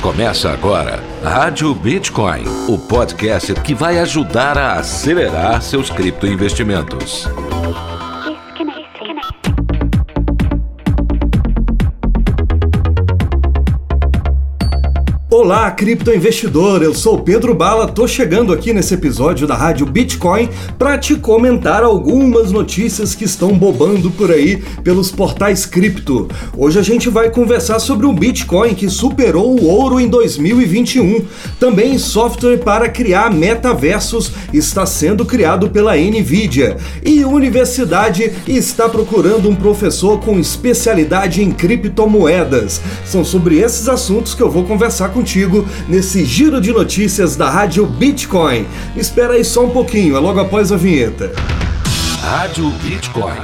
Começa agora Rádio Bitcoin, o podcast que vai ajudar a acelerar seus criptoinvestimentos. Olá, criptoinvestidor. Eu sou Pedro Bala. Tô chegando aqui nesse episódio da Rádio Bitcoin para te comentar algumas notícias que estão bobando por aí pelos portais cripto. Hoje a gente vai conversar sobre o Bitcoin que superou o ouro em 2021. Também software para criar metaversos está sendo criado pela Nvidia e universidade está procurando um professor com especialidade em criptomoedas. São sobre esses assuntos que eu vou conversar contigo contigo nesse giro de notícias da Rádio Bitcoin. Espera aí só um pouquinho, é logo após a vinheta. Rádio Bitcoin.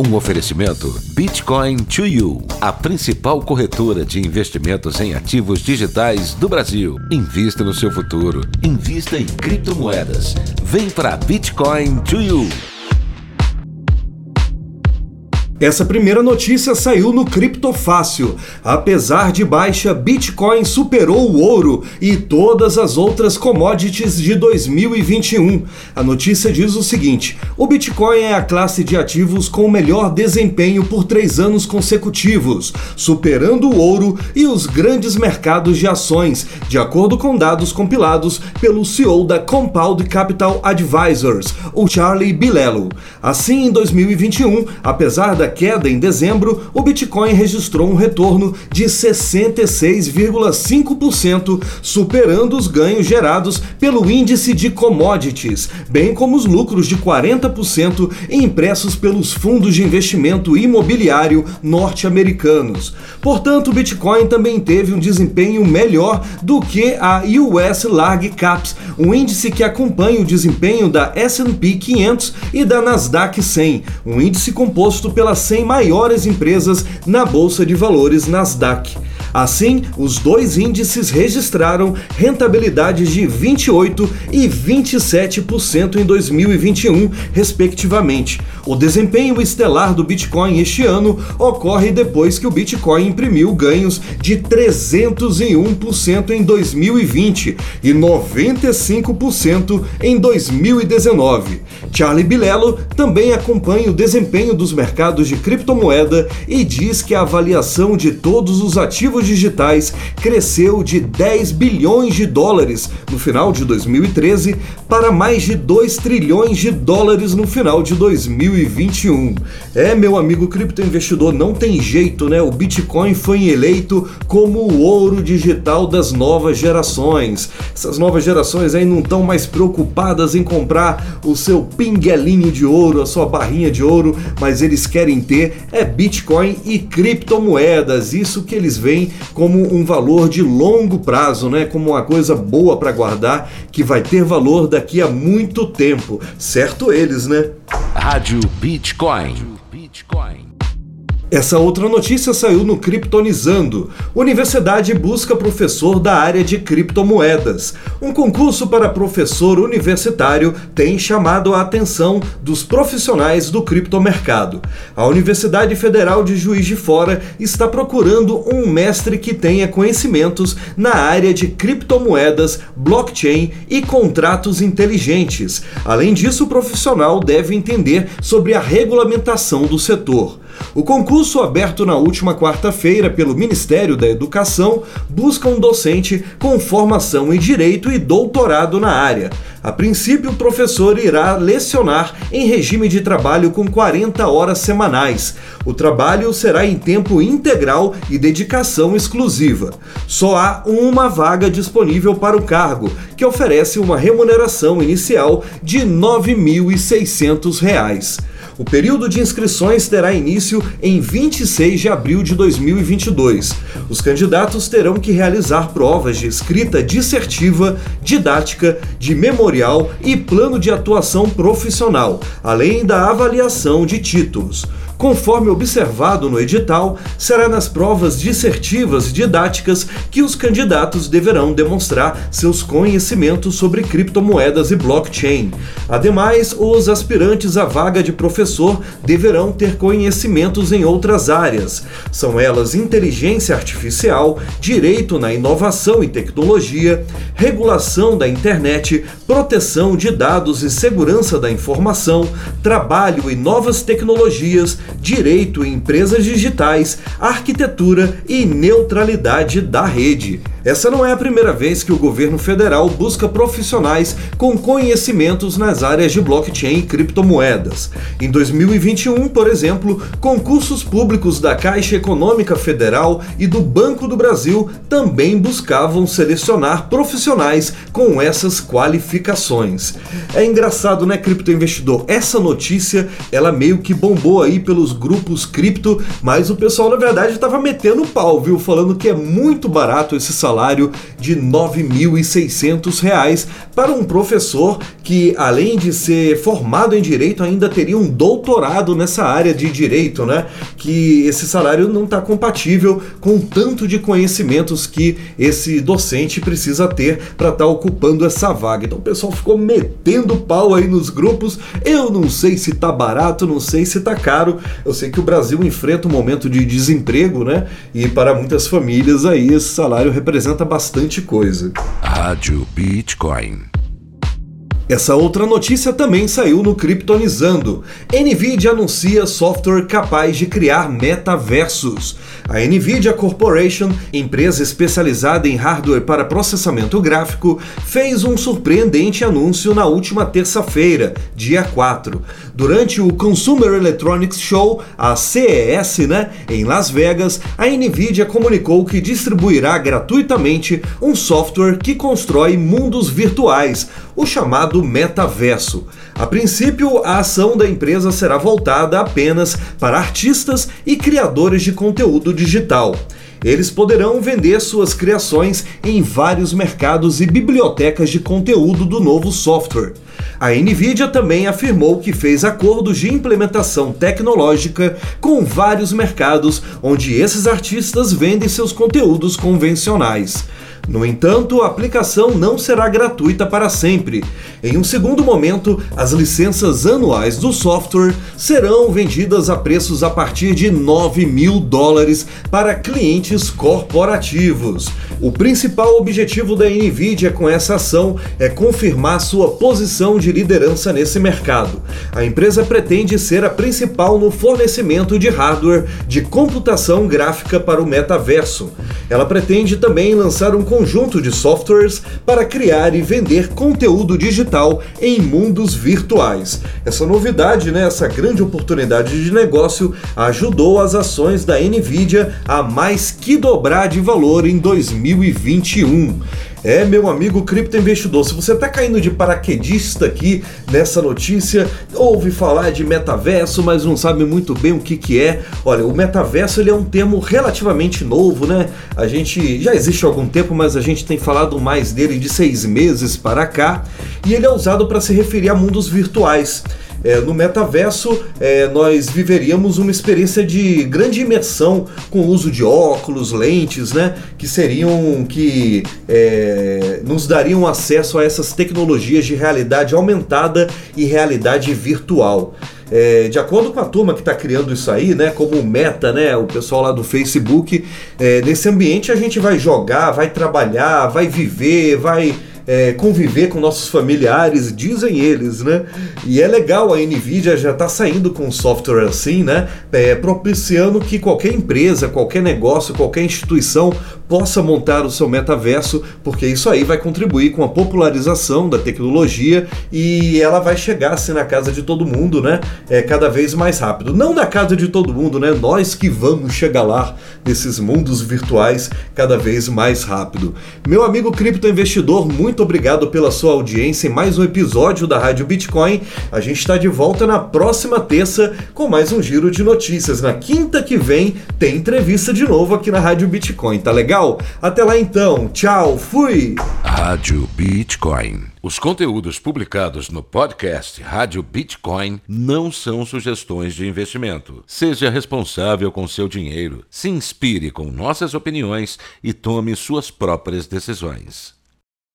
Um oferecimento Bitcoin to You, a principal corretora de investimentos em ativos digitais do Brasil. Invista no seu futuro. Invista em criptomoedas. Vem para Bitcoin to You. Essa primeira notícia saiu no Criptofácil. Apesar de baixa, Bitcoin superou o ouro e todas as outras commodities de 2021. A notícia diz o seguinte: o Bitcoin é a classe de ativos com o melhor desempenho por três anos consecutivos, superando o ouro e os grandes mercados de ações, de acordo com dados compilados pelo CEO da Compound Capital Advisors, o Charlie Bilello. Assim, em 2021, apesar da da queda em dezembro, o Bitcoin registrou um retorno de 66,5%, superando os ganhos gerados pelo índice de commodities, bem como os lucros de 40% impressos pelos fundos de investimento imobiliário norte-americanos. Portanto, o Bitcoin também teve um desempenho melhor do que a US Large Caps, um índice que acompanha o desempenho da S&P 500 e da Nasdaq 100, um índice composto pela 100 maiores empresas na Bolsa de Valores Nasdaq. Assim, os dois índices registraram rentabilidades de 28% e 27% em 2021, respectivamente. O desempenho estelar do Bitcoin este ano ocorre depois que o Bitcoin imprimiu ganhos de 301% em 2020 e 95% em 2019. Charlie Bilello também acompanha o desempenho dos mercados de criptomoeda e diz que a avaliação de todos os ativos digitais cresceu de 10 bilhões de dólares no final de 2013 para mais de 2 trilhões de dólares no final de 2021. É, meu amigo criptoinvestidor, não tem jeito, né? O Bitcoin foi eleito como o ouro digital das novas gerações. Essas novas gerações aí não estão mais preocupadas em comprar o seu pinguelinho de ouro, a sua barrinha de ouro, mas eles querem ter é Bitcoin e criptomoedas. Isso que eles veem como um valor de longo prazo, né? Como uma coisa boa para guardar que vai ter valor daqui a muito tempo. Certo eles, né? Rádio Bitcoin. Bitcoin. Essa outra notícia saiu no Criptonizando. Universidade busca professor da área de criptomoedas. Um concurso para professor universitário tem chamado a atenção dos profissionais do criptomercado. A Universidade Federal de Juiz de Fora está procurando um mestre que tenha conhecimentos na área de criptomoedas, blockchain e contratos inteligentes. Além disso, o profissional deve entender sobre a regulamentação do setor. O concurso aberto na última quarta-feira pelo Ministério da Educação busca um docente com formação em direito e doutorado na área. A princípio, o professor irá lecionar em regime de trabalho com 40 horas semanais. O trabalho será em tempo integral e dedicação exclusiva. Só há uma vaga disponível para o cargo, que oferece uma remuneração inicial de R$ 9.600. O período de inscrições terá início em 26 de abril de 2022. Os candidatos terão que realizar provas de escrita dissertiva, didática, de memorial e plano de atuação profissional, além da avaliação de títulos. Conforme observado no edital, será nas provas dissertivas didáticas que os candidatos deverão demonstrar seus conhecimentos sobre criptomoedas e blockchain. Ademais, os aspirantes à vaga de professor deverão ter conhecimentos em outras áreas. São elas inteligência artificial, direito na inovação e tecnologia, regulação da internet, proteção de dados e segurança da informação, trabalho e novas tecnologias, direito em empresas digitais, arquitetura e neutralidade da rede. Essa não é a primeira vez que o governo federal busca profissionais com conhecimentos nas áreas de blockchain e criptomoedas. Em 2021, por exemplo, concursos públicos da Caixa Econômica Federal e do Banco do Brasil também buscavam selecionar profissionais com essas qualificações. É engraçado, né, criptoinvestidor? Essa notícia, ela meio que bombou aí pelos grupos cripto, mas o pessoal na verdade estava metendo pau, viu? Falando que é muito barato esse salário de R$ 9.600 para um professor que, além de ser formado em direito, ainda teria um doutorado nessa área de direito, né? Que esse salário não está compatível com o tanto de conhecimentos que esse docente precisa ter para estar tá ocupando essa vaga. Então pessoal ficou metendo pau aí nos grupos. Eu não sei se tá barato, não sei se tá caro. Eu sei que o Brasil enfrenta um momento de desemprego, né? E para muitas famílias aí esse salário representa bastante coisa. Rádio Bitcoin. Essa outra notícia também saiu no Kryptonizando. Nvidia anuncia software capaz de criar metaversos. A Nvidia Corporation, empresa especializada em hardware para processamento gráfico, fez um surpreendente anúncio na última terça-feira, dia 4. Durante o Consumer Electronics Show, a CES, né, em Las Vegas, a Nvidia comunicou que distribuirá gratuitamente um software que constrói mundos virtuais, o chamado metaverso. A princípio, a ação da empresa será voltada apenas para artistas e criadores de conteúdo digital. Eles poderão vender suas criações em vários mercados e bibliotecas de conteúdo do novo software. A Nvidia também afirmou que fez acordos de implementação tecnológica com vários mercados onde esses artistas vendem seus conteúdos convencionais. No entanto, a aplicação não será gratuita para sempre. Em um segundo momento, as licenças anuais do software serão vendidas a preços a partir de 9 mil dólares para clientes corporativos. O principal objetivo da Nvidia com essa ação é confirmar sua posição de liderança nesse mercado. A empresa pretende ser a principal no fornecimento de hardware de computação gráfica para o metaverso. Ela pretende também lançar um conjunto de softwares para criar e vender conteúdo digital em mundos virtuais. Essa novidade, né, essa grande oportunidade de negócio ajudou as ações da Nvidia a mais que dobrar de valor em 2021. É, meu amigo criptoinvestidor, se você está caindo de paraquedista aqui nessa notícia, ouve falar de metaverso, mas não sabe muito bem o que, que é. Olha, o metaverso ele é um termo relativamente novo, né? A gente já existe há algum tempo, mas a gente tem falado mais dele de seis meses para cá, e ele é usado para se referir a mundos virtuais. É, no metaverso, é, nós viveríamos uma experiência de grande imersão com o uso de óculos, lentes, né? Que seriam, que é, nos dariam acesso a essas tecnologias de realidade aumentada e realidade virtual. É, de acordo com a turma que está criando isso aí, né, como Meta, né, o pessoal lá do Facebook, é, nesse ambiente a gente vai jogar, vai trabalhar, vai viver, vai é, conviver com nossos familiares, dizem eles, né? E é legal, a Nvidia já está saindo com software assim, né? É, propiciando que qualquer empresa, qualquer negócio, qualquer instituição possa montar o seu metaverso, porque isso aí vai contribuir com a popularização da tecnologia e ela vai chegar assim na casa de todo mundo, né? É, cada vez mais rápido. Não na casa de todo mundo, né? Nós que vamos chegar lá nesses mundos virtuais cada vez mais rápido. Meu amigo criptoinvestidor, muito muito obrigado pela sua audiência em mais um episódio da Rádio Bitcoin. A gente está de volta na próxima terça com mais um giro de notícias. Na quinta que vem tem entrevista de novo aqui na Rádio Bitcoin, tá legal? Até lá então, tchau, fui! Rádio Bitcoin. Os conteúdos publicados no podcast Rádio Bitcoin não são sugestões de investimento. Seja responsável com seu dinheiro, se inspire com nossas opiniões e tome suas próprias decisões.